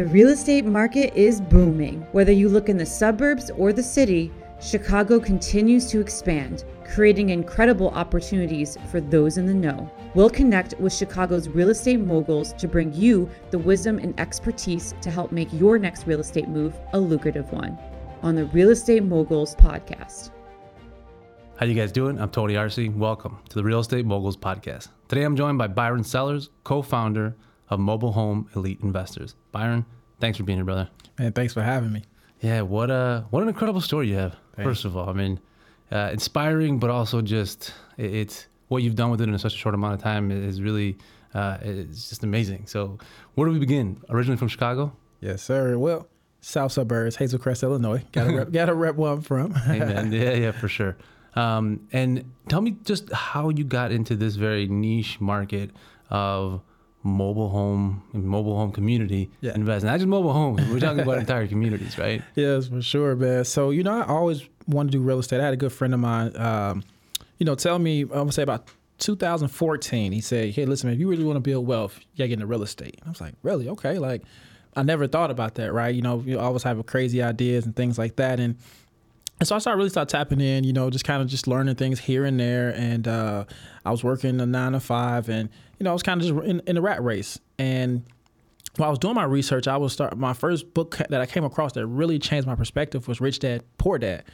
The real estate market is booming. Whether you look in the suburbs or the city, Chicago continues to expand, creating incredible opportunities for those in the know. We'll connect with Chicago's real estate moguls to bring you the wisdom and expertise to help make your next real estate move a lucrative one on the Real Estate Moguls podcast. How you guys doing? I'm Tony Arce. Welcome to the Real Estate Moguls podcast. Today I'm joined by Byron Sellers, co-founder of Mobile Home Elite Investors. Byron, thanks for being here, brother. Man, thanks for having me. Yeah, what a what an incredible story you have. Thanks. First of all, I mean, uh, inspiring, but also just it, it's what you've done with it in such a short amount of time is really uh, it's just amazing. So, where do we begin? Originally from Chicago. Yes, sir. Well, South Suburbs, Hazel Crest, Illinois. Got to rep, got to rep where I'm from. Amen. yeah, yeah, for sure. Um, and tell me just how you got into this very niche market of mobile home mobile home community Yeah. investing. Not just mobile homes. We're talking about entire communities, right? yes, for sure, man. So you know, I always wanted to do real estate. I had a good friend of mine, um, you know, tell me I'm gonna say about 2014. He said, "Hey, listen, man, if you really want to build wealth, you gotta get into real estate." And I was like, "Really? Okay." Like, I never thought about that, right? You know, you always have crazy ideas and things like that, and And so I started really start tapping in, you know, just kind of just learning things here and there. And uh, I was working a nine to five, and you know, I was kind of just in, in the rat race. And while I was doing my research, I was start my first book that I came across that really changed my perspective was Rich Dad Poor Dad.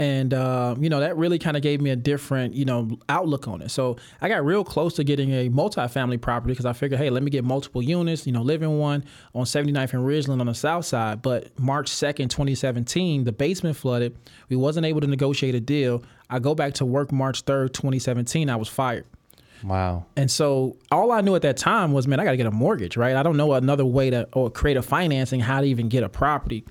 And uh, you know that really kind of gave me a different, you know, outlook on it. So I got real close to getting a multifamily property because I figured, hey, let me get multiple units, you know, live in one on 79th and Ridgeland on the south side. But March 2nd, 2017, the basement flooded. We wasn't able to negotiate a deal. I go back to work March 3rd, 2017. I was fired. Wow. And so all I knew at that time was, man, I got to get a mortgage, right? I don't know another way to or create a financing how to even get a property.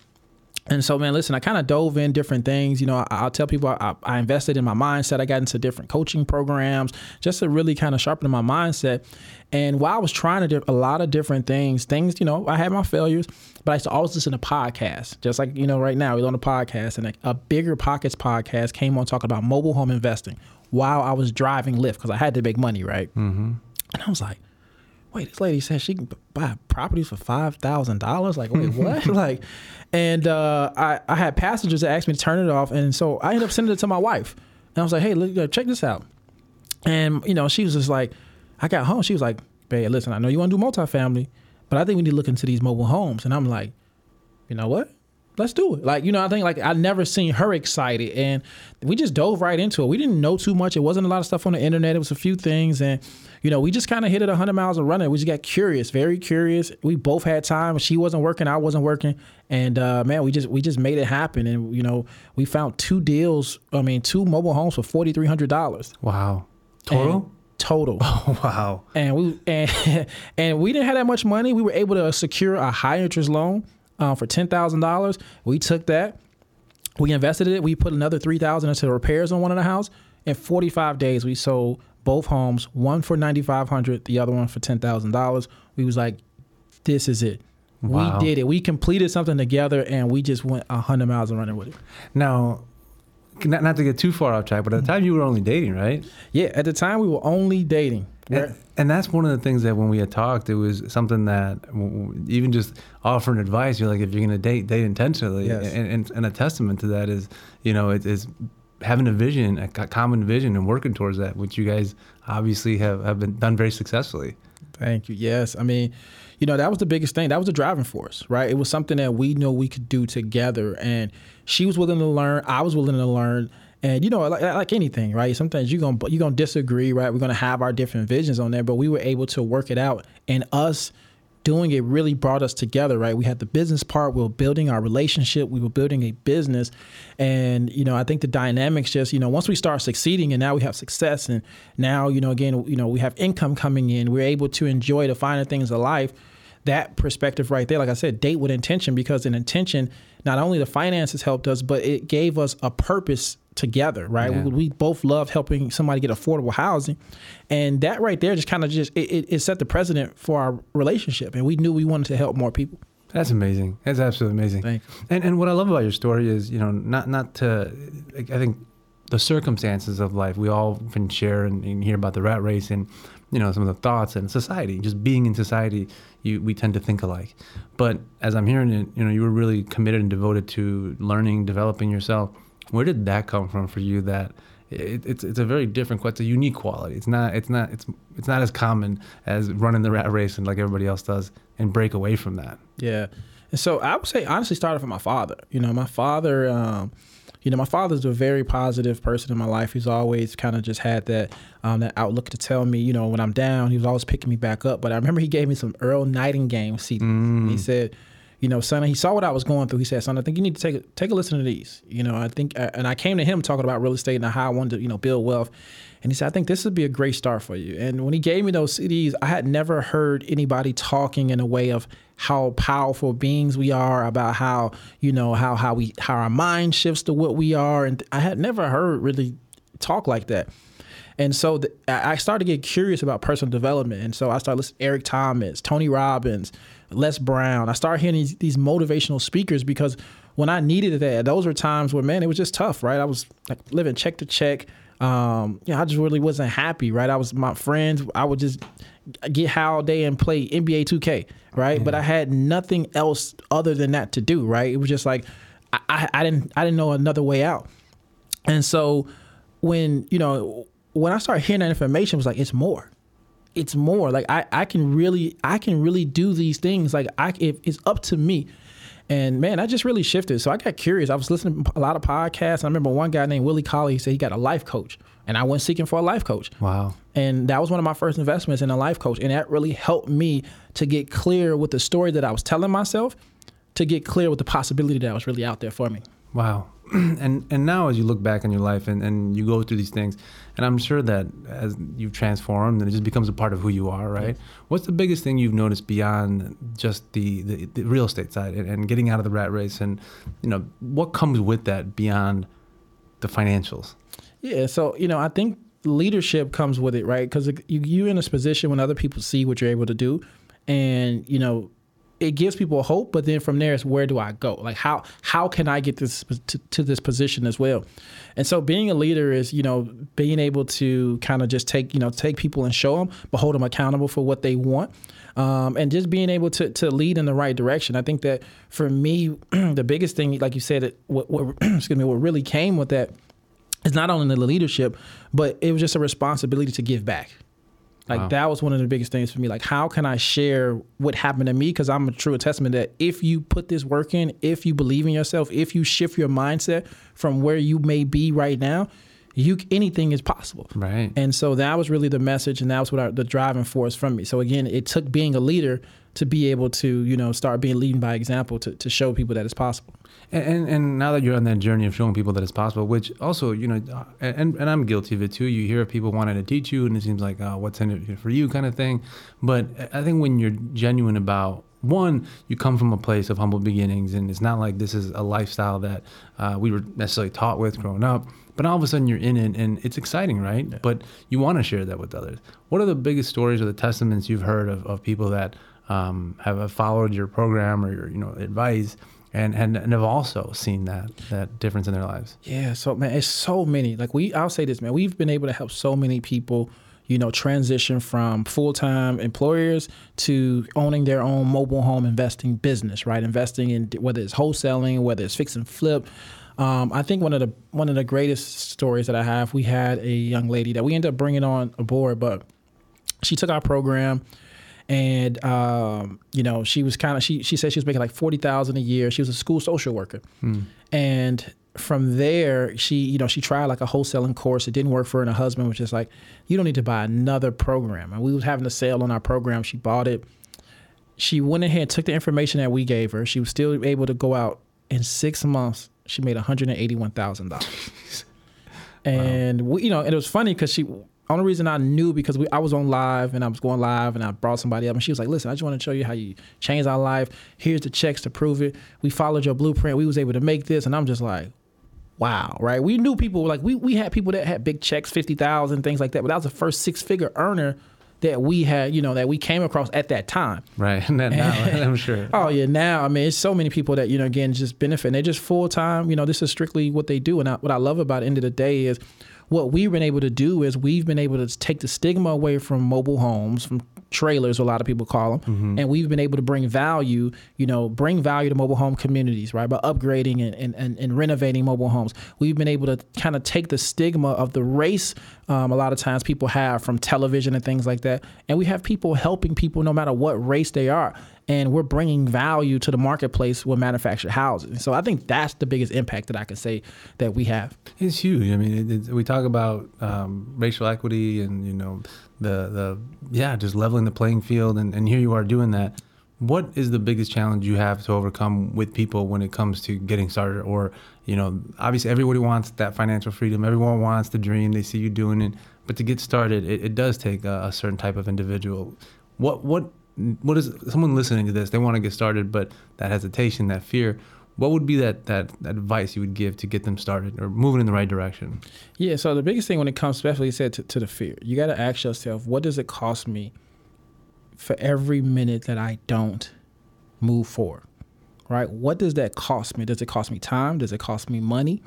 And so, man, listen, I kind of dove in different things. You know, I, I'll tell people I, I invested in my mindset. I got into different coaching programs just to really kind of sharpen my mindset. And while I was trying to do a lot of different things, things, you know, I had my failures, but I used to always listen to podcasts. Just like, you know, right now we're on a podcast and a, a Bigger Pockets podcast came on talking about mobile home investing while I was driving Lyft because I had to make money, right? Mm-hmm. And I was like, wait, this lady said she can buy properties for five thousand dollars. Like, wait, what? like, and uh, I I had passengers that asked me to turn it off, and so I ended up sending it to my wife, and I was like, hey, look, uh, check this out. And you know, she was just like, I got home. She was like, babe, listen, I know you want to do multifamily, but I think we need to look into these mobile homes. And I'm like, you know what? Let's do it. Like, you know, I think like I never seen her excited and we just dove right into it. We didn't know too much. It wasn't a lot of stuff on the internet. It was a few things. And, you know, we just kind of hit it 100 miles a running. We just got curious, very curious. We both had time. She wasn't working. I wasn't working. And, uh, man, we just, we just made it happen. And, you know, we found two deals. I mean, two mobile homes for $4,300 Wow. Total? total. Oh, wow. and we and and we didn't have that much money. We were able to secure a high interest loan uh, for ten thousand dollars. We took that, we invested it. We put another three thousand into repairs on one of the house. In forty five days, we sold both homes. One for ninety five hundred, the other one for ten thousand dollars. We was like, this is it. Wow. We did it. We completed something together, and we just went hundred miles and running with it. Now, not, not to get too far off track, but at the time you were only dating, right? Yeah, at the time we were only dating. And, and that's one of the things that when we had talked, it was something that even just offering advice, you're like, if you're going to date, date intentionally. Yes. And, and, and a testament to that is, you know, it is having a vision, a common vision, and working towards that, which you guys obviously have, have been done very successfully. Thank you. Yes. I mean, you know, that was the biggest thing. That was the driving force, right? It was something that we know we could do together. And she was willing to learn. I was willing to learn. And you know, like, like anything, right? Sometimes you're gonna you're gonna disagree, right? We're gonna have our different visions on there, but we were able to work it out. And us doing it really brought us together, right? We had the business part, we were building our relationship, we were building a business. And, you know, I think the dynamics just, you know, once we start succeeding and now we have success and now, you know, again, you know, we have income coming in, we're able to enjoy the finer things of life. That perspective right there, like I said, date with intention because an intention, not only the finances helped us, but it gave us a purpose together, right? Yeah. We, we both love helping somebody get affordable housing, and that right there just kind of just it, it, set the precedent for our relationship, and we knew we wanted to help more people. That's amazing. That's absolutely amazing. Thank And and what I love about your story is, you know, not not to, I think the circumstances of life we all can share and, and hear about the rat race and you know, some of the thoughts and society. Just being in society, you we tend to think alike. But as I'm hearing it, you know, you were really committed and devoted to learning, developing yourself. Where did that come from for you? That it, it's it's a very different, it's a unique quality. It's not it's not it's it's not as common as running the rat race and like everybody else does, and break away from that. Yeah, and so I would say honestly started from my father. You know, my father. Um, you know, my father's a very positive person in my life. He's always kind of just had that um, that outlook to tell me, you know, when I'm down, he was always picking me back up. But I remember he gave me some Earl Nightingale CDs. Mm. He said, you know, son, he saw what I was going through. He said, son, I think you need to take a, take a listen to these. You know, I think, uh, and I came to him talking about real estate and how I wanted to, you know, build wealth. And he said, I think this would be a great start for you. And when he gave me those CDs, I had never heard anybody talking in a way of how powerful beings we are, about how, you know, how how we how our mind shifts to what we are. And I had never heard really talk like that. And so the, I started to get curious about personal development. And so I started listening to Eric Thomas, Tony Robbins, Les Brown. I started hearing these, these motivational speakers because when I needed that, those were times where, man, it was just tough, right? I was like living check to check um, yeah, I just really wasn't happy, right? I was my friends, I would just get high all day and play NBA 2K, right? But I had nothing else other than that to do, right? It was just like I, I, I didn't I didn't know another way out. And so when, you know, when I started hearing that information, it was like, it's more. It's more. Like I, I can really I can really do these things. Like I if it's up to me. And man, I just really shifted. So I got curious. I was listening to a lot of podcasts. I remember one guy named Willie Jolley. He said he got a life coach, and I went seeking for a life coach. Wow. And that was one of my first investments in a life coach, and that really helped me to get clear with the story that I was telling myself, to get clear with the possibility that was really out there for me. Wow. and and now as you look back on your life and, and you go through these things and i'm sure that as you've transformed and it just becomes a part of who you are right? What's the biggest thing you've noticed beyond just the, the, the real estate side and, and, getting out of the rat race and you know what comes with that beyond the financials? Yeah so you know i think leadership comes with it right? Because you, you're in a position when other people see what you're able to do and you know it gives people hope, but then from there is where do I go? Like how how can I get this to, to, this position as well? And so being a leader is you know being able to kind of just take you know take people and show them, but hold them accountable for what they want. Um, and just being able to, to lead in the right direction. I think that for me, the biggest thing, like you said, what, what excuse me, what really came with that is not only the leadership, but it was just a responsibility to give back. Like wow. that was one of the biggest things for me. Like, how can I share what happened to me? Because I'm a true testament that if you put this work in, if you believe in yourself, if you shift your mindset from where you may be right now, you anything is possible. Right. And so that was really the message, and that was what our, the driving force from me. So again, it took being a leader to be able to you know start being leading by example to, to show people that it's possible. And, and now that you're on that journey of showing people that it's possible, which also you know, and and I'm guilty of it too. You hear people wanting to teach you, and it seems like oh, what's in it for you kind of thing. But I think when you're genuine about one, you come from a place of humble beginnings, and it's not like this is a lifestyle that uh, we were necessarily taught with growing up. But all of a sudden, you're in it, and it's exciting, right? Yeah. But you want to share that with others. What are the biggest stories or the testaments you've heard of, of people that um, have followed your program or your you know advice? And, and and have also seen that that difference in their lives. Yeah, so man, it's so many. Like we, I'll say this, man, we've been able to help so many people, you know, transition from full time employers to owning their own mobile home investing business, right? Investing in whether it's wholesaling, whether it's fix and flip. Um, I think one of the one of the greatest stories that I have, we had a young lady that we ended up bringing on aboard, but she took our program and um, you know she was kind of she she said she was making like forty thousand a year. She was a school social worker, hmm. and from there she you know she tried like a wholesaling course. It didn't work for her and her husband, which is like you don't need to buy another program. And we was having a sale on our program. She bought it. She went ahead and took the information that we gave her. She was still able to go out in six months. She made one hundred and eighty one thousand dollars. And wow. we, you know, and it was funny because she only reason I knew because we, I was on live and I was going live and I brought somebody up and she was like, "Listen, I just want to show you how you change our life. Here's the checks to prove it. We followed your blueprint. We was able to make this." And I'm just like, "Wow!" Right? We knew people like we we had people that had big checks, fifty thousand, things like that. But that was the first six figure earner that we had, you know, that we came across at that time. Right. And now, I'm sure. oh yeah, now I mean, it's so many people that you know, again, just benefit. And they're just full time. You know, this is strictly what they do. And I, what I love about the end of the day is what we've been able to do is we've been able to take the stigma away from mobile homes, from trailers, a lot of people call them, Mm-hmm. and we've been able to bring value, you know, bring value to mobile home communities, right? By upgrading and, and, and, and renovating mobile homes. We've been able to kind of take the stigma of the race um, a lot of times people have from television and things like that. And we have people helping people no matter what race they are. And we're bringing value to the marketplace with manufactured housing. So I think that's the biggest impact that I can say that we have. It's huge. I mean, it, it, we talk about um, racial equity and you know the the yeah, just leveling the playing field, and, and here you are doing that. What is the biggest challenge you have to overcome with people when it comes to getting started? Or you know, obviously everybody wants that financial freedom. Everyone wants the dream. They see you doing it, but to get started, it, it does take a, a certain type of individual. What what what is someone listening to this? They want to get started, but that hesitation, that fear what would be that, that advice you would give to get them started or moving in the right direction? Yeah, so the biggest thing when it comes, especially said to, to the fear, you got to ask yourself, what does it cost me for every minute that I don't move forward? Right? What does that cost me? Does it cost me time? Does it cost me money?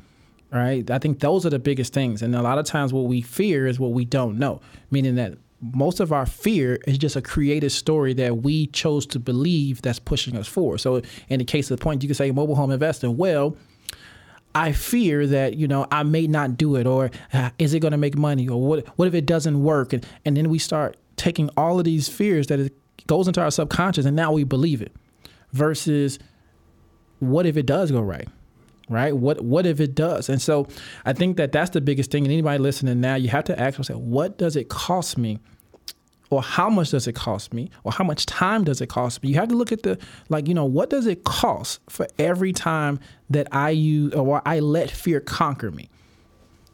Right? I think those are the biggest things. And a lot of times what we fear is what we don't know, meaning that most of our fear is just a created story that we chose to believe that's pushing us forward. So in the case of the point, you could say mobile home investing, well, I fear that you know I may not do it, or uh, is it going to make money, or what? What if it doesn't work? And and then we start taking all of these fears that it goes into our subconscious, and now we believe it. Versus, what if it does go right? Right? What What if it does? And so I think that that's the biggest thing. And anybody listening now, you have to ask yourself, what does it cost me? or how much does it cost me or how much time does it cost me you have to look at the like you know what does it cost for every time that i use or i let fear conquer me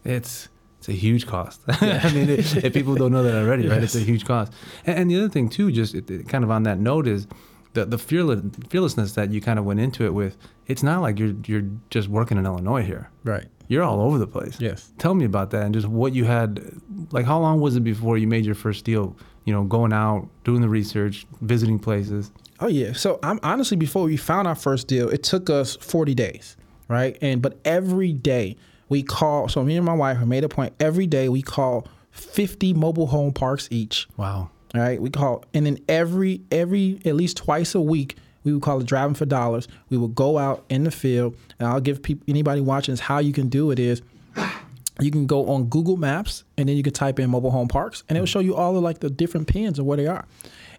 it's it's a huge cost i mean it, if people don't know that already yes. right it's a huge cost and, and the other thing too just it, it kind of on that note is the the fearless, fearlessness that you kind of went into it with it's not like you're you're just working in illinois here right you're all over the place yes tell me about that and just what you had like how long was it before you made your first deal you know, going out, doing the research, visiting places? Oh yeah. So I'm honestly before we found our first deal, it took us 40 days, right? And but every day we call. So me and my wife have made a point. Every day we call 50 mobile home parks each. Wow. All right. We call, and then every every at least twice a week we would call it driving for dollars. We would go out in the field, and I'll give people anybody watching is how you can do it is you can go on Google Maps and then you can type in mobile home parks and it'll show you all of like the different pins of where they are.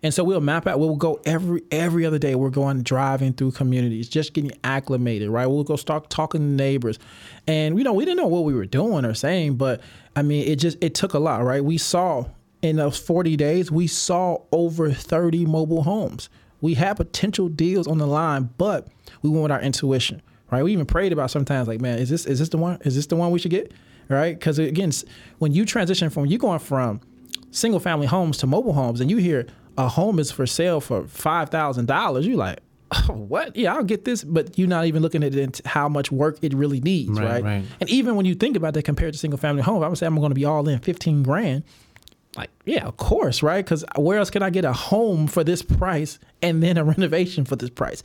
And so we'll map out. We'll go every every other day. We're going driving through communities, just getting acclimated, right? We'll go start talking to neighbors, and you know we didn't know what we were doing or saying, but I mean it just it took a lot, right? We saw in those 40 days, we saw over 30 mobile homes. We had potential deals on the line, but we went with our intuition, right? We even prayed about sometimes like, man, is this is this the one? Is this the one we should get? right? Because again, when you transition from you going from single family homes to mobile homes, and you hear a home is for sale for five thousand dollars, you're like, oh, what? Yeah, I'll get this, but you're not even looking at it how much work it really needs, right, right? right? And even when you think about that compared to single family home, I would say I'm going to be all in fifteen grand. Like, yeah, of course, right? Because where else can I get a home for this price and then a renovation for this price?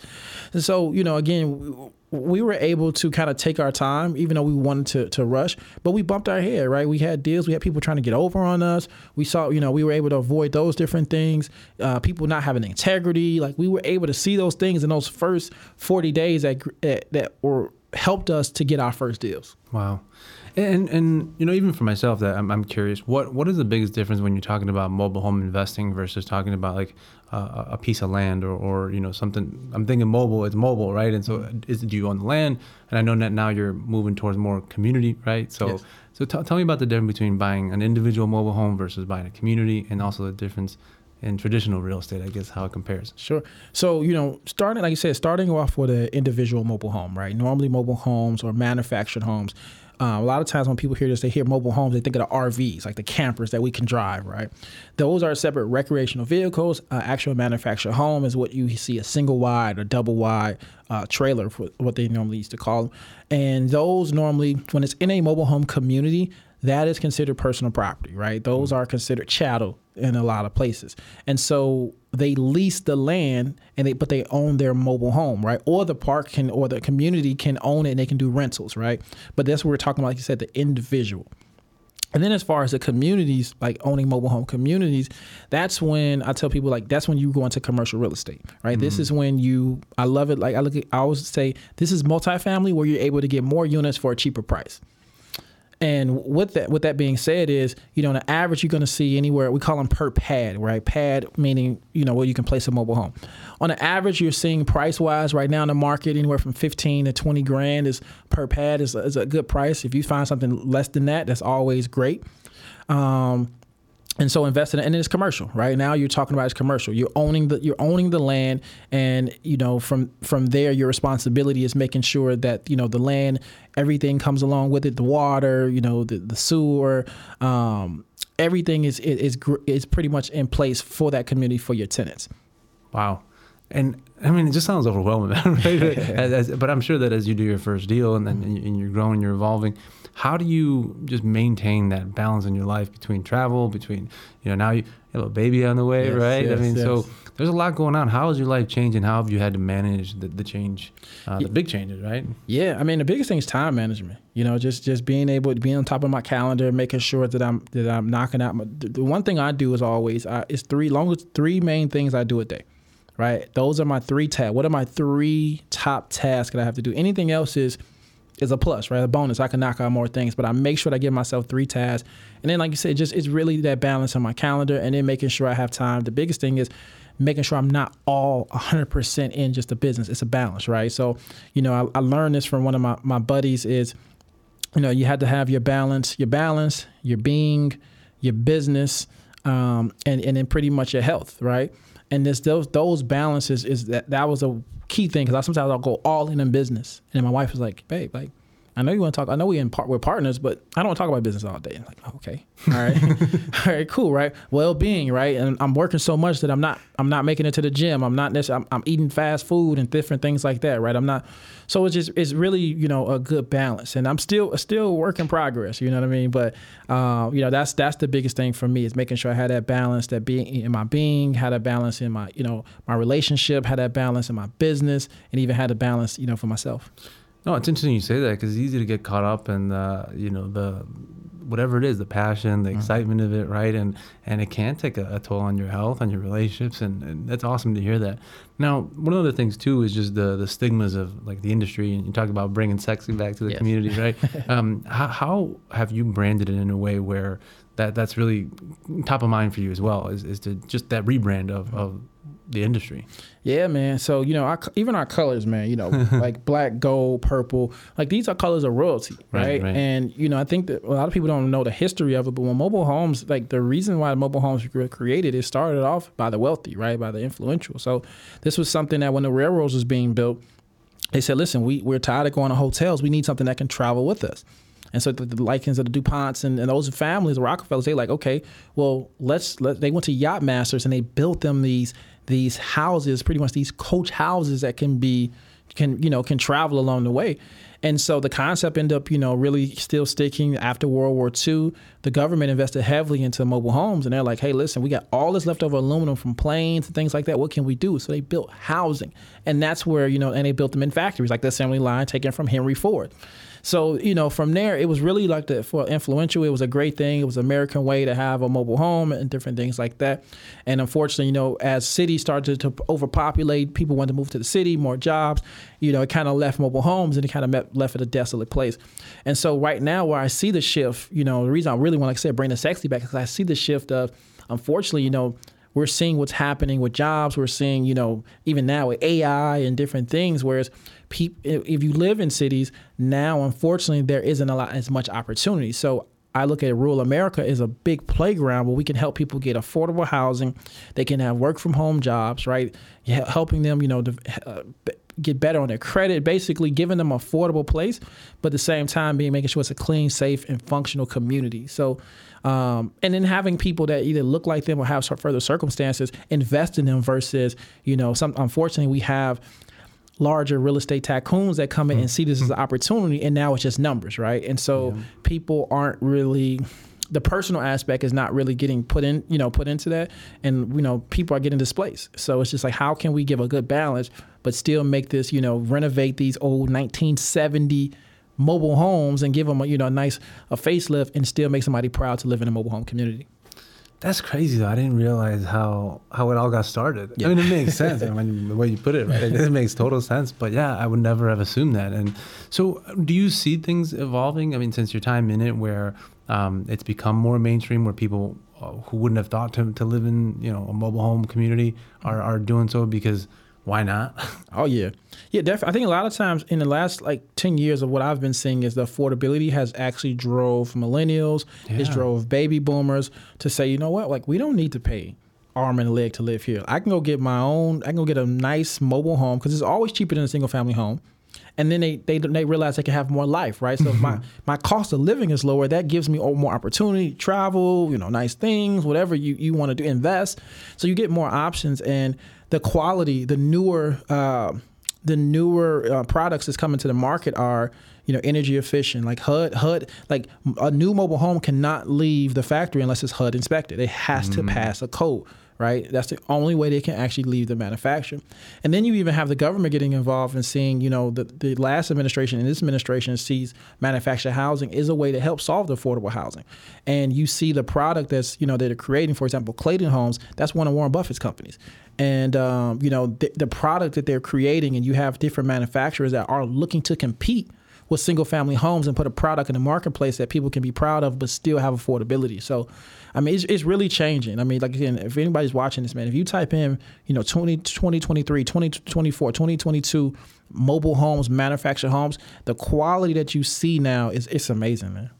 And so, you know, again, we were able to kind of take our time, even though we wanted to, to rush, but we bumped our head, right? We had deals, we had people trying to get over on us. We saw, you know, we were able to avoid those different things, uh, people not having integrity. Like we were able to see those things in those first 40 days that, that, that were helped us to get our first deals. Wow. And and you know even for myself that I'm, I'm curious what what is the biggest difference when you're talking about mobile home investing versus talking about like uh, a piece of land or, or you know something I'm thinking mobile it's mobile right and so is do you own the land and I know that now you're moving towards more community right so Yes. so t- tell me about the difference between buying an individual mobile home versus buying a community and also the difference in traditional real estate I guess how it compares Sure. So, you know, starting, like you said, starting off with an individual mobile home, right? Normally, mobile homes or manufactured homes. Uh, a lot of times when people hear this, they hear mobile homes, they think of the RVs, like the campers that we can drive, right? Those are separate recreational vehicles. Uh, actual manufactured home is what you see a single wide or double wide uh, trailer, for what they normally used to call them. And those normally, when it's in a mobile home community, that is considered personal property, right? Those are considered chattel in a lot of places. And so they lease the land and they but they own their mobile home, right? Or the park can or the community can own it and they can do rentals, right? But that's what we're talking about, like you said, the individual. And then as far as the communities, like owning mobile home communities, that's when I tell people like that's when you go into commercial real estate, right? This is mm. when you I love it. Like I look at I always say this is multifamily where you're able to get more units for a cheaper price. And with that, with that being said, is you know, on average, you're going to see anywhere we call them per pad, right? Pad meaning you know where you can place a mobile home. On an average, you're seeing price wise right now in the market anywhere from 15 to 20 grand is per pad is, is a good price. If you find something less than that, that's always great. Um, and so investing and it's commercial right? Now you're talking about it's commercial. You're owning the you're owning the land and you know from from there your responsibility is making sure that you know the land everything comes along with it the water you know the, the sewer um, everything is is is pretty much in place for that community for your tenants. Wow and I mean, it just sounds overwhelming, right? as, as, but I'm sure that as you do your first deal and then and you're growing, you're evolving, how do you just maintain that balance in your life between travel, between you know now you have a baby on the way, yes, right? Yes, I mean, yes. so there's a lot going on. How is your life changing? How have you had to manage the, the change, uh, the big changes, right? Yeah, I mean, the biggest thing is time management. You know, just just being able to be on top of my calendar, making sure that I'm that I'm knocking out. My, the one thing I do is always uh, it's three long three main things I do a day. Right, those are my three tasks. What are my three top tasks that I have to do? Anything else is is a plus, right? A bonus. I can knock out more things, but I make sure that I give myself three tasks. And then, like you said, just it's really that balance on my calendar and then making sure I have time. The biggest thing is making sure I'm not all 100% in just the business. It's a balance, right? So, you know, I, I learned this from one of my, my buddies is, you know, you had to have your balance, your balance, your being, your business, um, and, and then pretty much your health, right? And this those those balances is that that was a key thing because sometimes I'll go all in in business, and my wife was like, "Babe, like." I know you want to talk. I know we in part we're partners, but I don't want to talk about business all day. I'm like, okay, all right, all right, cool, right? Well being, right? And I'm working so much that I'm not I'm not making it to the gym. I'm not necessarily I'm, I'm eating fast food and different things like that, right? I'm not. So it's just it's really you know a good balance, and I'm still still work in progress. You know what I mean? But uh, you know that's that's the biggest thing for me is making sure I had that balance, that being in my being, had that balance in my you know my relationship, had that balance in my business, and even had a balance you know for myself. No, it's interesting you say that because it's easy to get caught up in the, you know, the whatever it is, the passion, the mm-hmm. excitement of it, right? And and it can take a, a toll on your health, on your relationships, and, and, that's awesome to hear that. Now, one of the things too is just the the stigmas of like the industry, and you talk about bringing sexy back to the yes. community, right? um, how, how have you branded it in a way where that that's really top of mind for you as well? Is is to just that rebrand of of the industry. Yeah, man. So you know, our, even our colors, man. You know, like black, gold, purple. Like these are colors of royalty, right? right? right? And you know, I think that a lot of people don't know the history of it. But when mobile homes, like the reason why mobile homes were created, it started off by the wealthy, right? By the influential. So this was something that when the railroads was being built, they said, "Listen, we we're tired of going to hotels. We need something that can travel with us." And so the, the Likens of the DuPonts and, and those families, the Rockefellers, they like, okay, well, let's let they went to yacht masters and they built them these these houses, pretty much these coach houses that can be can you know can travel along the way. And so the concept ended up, you know, really still sticking after World War II. The government invested heavily into mobile homes, and they're like, "Hey, listen, we got all this leftover aluminum from planes and things like that. What can we do?" So they built housing, and that's where you know, and they built them in factories like the assembly line taken from Henry Ford. So you know, from there, it was really like the for influential. It was a great thing. It was an American way to have a mobile home and different things like that. And unfortunately, you know, as cities started to overpopulate, people wanted to move to the city, more jobs. You know, it kind of left mobile homes and it kind of left it a desolate place. And so right now, where I see the shift, you know, the reason I'm really want, like I said, bring the sexy back because I see the shift of, unfortunately, you know we're seeing what's happening with jobs. We're seeing, you know, even now with AI and different things. Whereas, if you live in cities now, unfortunately, there isn't a lot as much opportunity. So I look at rural America as a big playground where we can help people get affordable housing. They can have work from home jobs, right? Helping them, you know, uh, get better on their credit, basically giving them affordable place, but at the same time being making sure it's a clean, safe, and functional community. So um, and then having people that either look like them or have further circumstances invest in them versus, you know, some unfortunately we have larger real estate tycoons that come in and see this as an opportunity and now it's just numbers, right? And so yeah. people aren't really the personal aspect is not really getting put in, you know, put into that, and you know, people are getting displaced. So it's just like, how can we give a good balance, but still make this, you know, renovate these old 1970 mobile homes and give them a, you know a nice a facelift and still make somebody proud to live in a mobile home community. That's crazy though. I didn't realize how how it all got started. Yeah. I mean, it makes sense. I mean, the way you put it, right? It, it makes total sense. But yeah, I would never have assumed that. And so, do you see things evolving? I mean, since your time in it, where um, it's become more mainstream, where people uh, who wouldn't have thought to, to live in you know a mobile home community are, are doing so because why not? Oh yeah, yeah, definitely. I think a lot of times in the last like ten years of what I've been seeing is the affordability has actually drove millennials, it's drove baby boomers to say, you know what, like we don't need to pay arm and leg to live here. I can go get my own. I can go get a nice mobile home because it's always cheaper than a single family home. And then they, they they realize they can have more life, right? So if my mm-hmm. my cost of living is lower, that gives me more opportunity, travel, you know, nice things, whatever you, you want to do, invest. So you get more options and the quality, the newer uh, the newer uh, products that's coming to the market are you know energy efficient. Like HUD HUD like a new mobile home cannot leave the factory unless it's HUD inspected. It has to pass a code right? That's the only way they can actually leave the manufacturer. And then you even have the government getting involved and seeing you know the, the last administration and this administration sees manufactured housing is a way to help solve the affordable housing. And you see the product that's you know that they're creating for example Clayton Homes that's one of Warren Buffett's companies. And um, you know the, the product that they're creating and you have different manufacturers that are looking to compete with single family homes and put a product in the marketplace that people can be proud of but still have affordability. So i mean it's, it's really changing i mean like again if anybody's watching this man if you type in you know 20 2023 2024 2022 mobile homes manufactured homes the quality that you see now is it's amazing man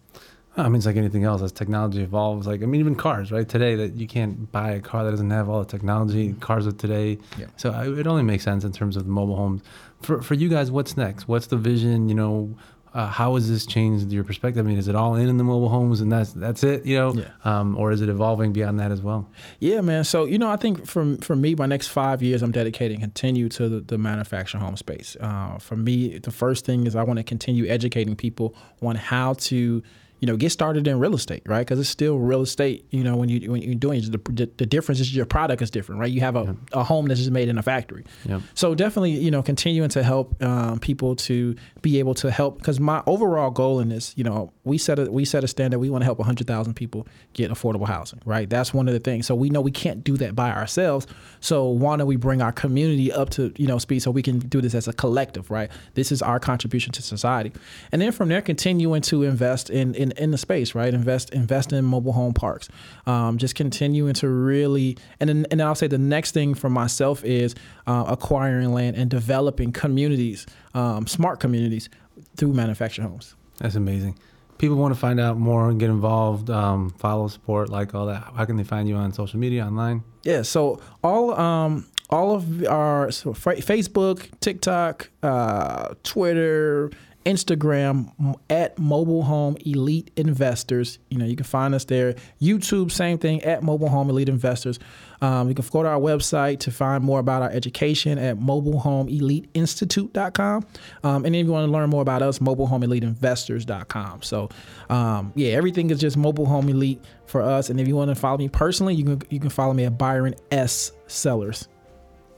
I mean, it's like anything else as technology evolves. Like, I mean, even cars, right? Today, that you can't buy a car that doesn't have all the technology. Mm-hmm. Cars of today. Yeah. So I, it only makes sense in terms of the mobile homes. For for you guys, what's next? What's the vision? You know, uh, how has this changed your perspective? I mean, is it all in in the mobile homes and that's that's it? You know, Yeah. um, or is it evolving beyond that as well? Yeah, man. So you know, I think for for me, my next five years, I'm dedicating continue to the, the manufacturing home space. Uh, for me, the first thing is I want to continue educating people on how to you know get started in real estate, right? Because it's still real estate. You know, when you when you're doing it, the, the difference is your product is different, right? You have a, a home that's just made in a factory. Yep. So definitely, you know, continuing to help um, people to be able to help because my overall goal in this, you know, we set a we set a standard. We want to help 100,000 people get affordable housing, right? That's one of the things. So we know we can't do that by ourselves. So why don't we bring our community up to you know speed so we can do this as a collective, right? This is our contribution to society, and then from there, continuing to invest in in, in the space, right? Invest invest in mobile home parks. Um, just continuing to really, and then and then I'll say the next thing for myself is uh, acquiring land and developing communities, um, smart communities through manufactured homes. That's amazing. People want to find out more and get involved, um, follow, support, like all that. How can they find you on social media, online? Yeah, so all um all of our so Facebook, TikTok, uh, Twitter, Instagram at Mobile Home Elite Investors. You know, you can find us there. YouTube, same thing at Mobile Home Elite Investors. Um, you can go to our website to find more about our education at mobile home mobilehomeeliteinstitute.com. Um, and if you want to learn more about us, Mobile Home Elite mobilehomeeliteinvestors.com. So, um, yeah, everything is just Mobile Home Elite for us. And if you want to follow me personally, you can you can follow me at Byron S Sellers.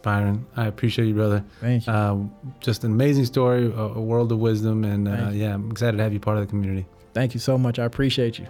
Byron, I appreciate you, brother. Thank you. Uh, just an amazing story, a, a world of wisdom, and uh, yeah, I'm excited to have you part of the community. Thank you so much. I appreciate you.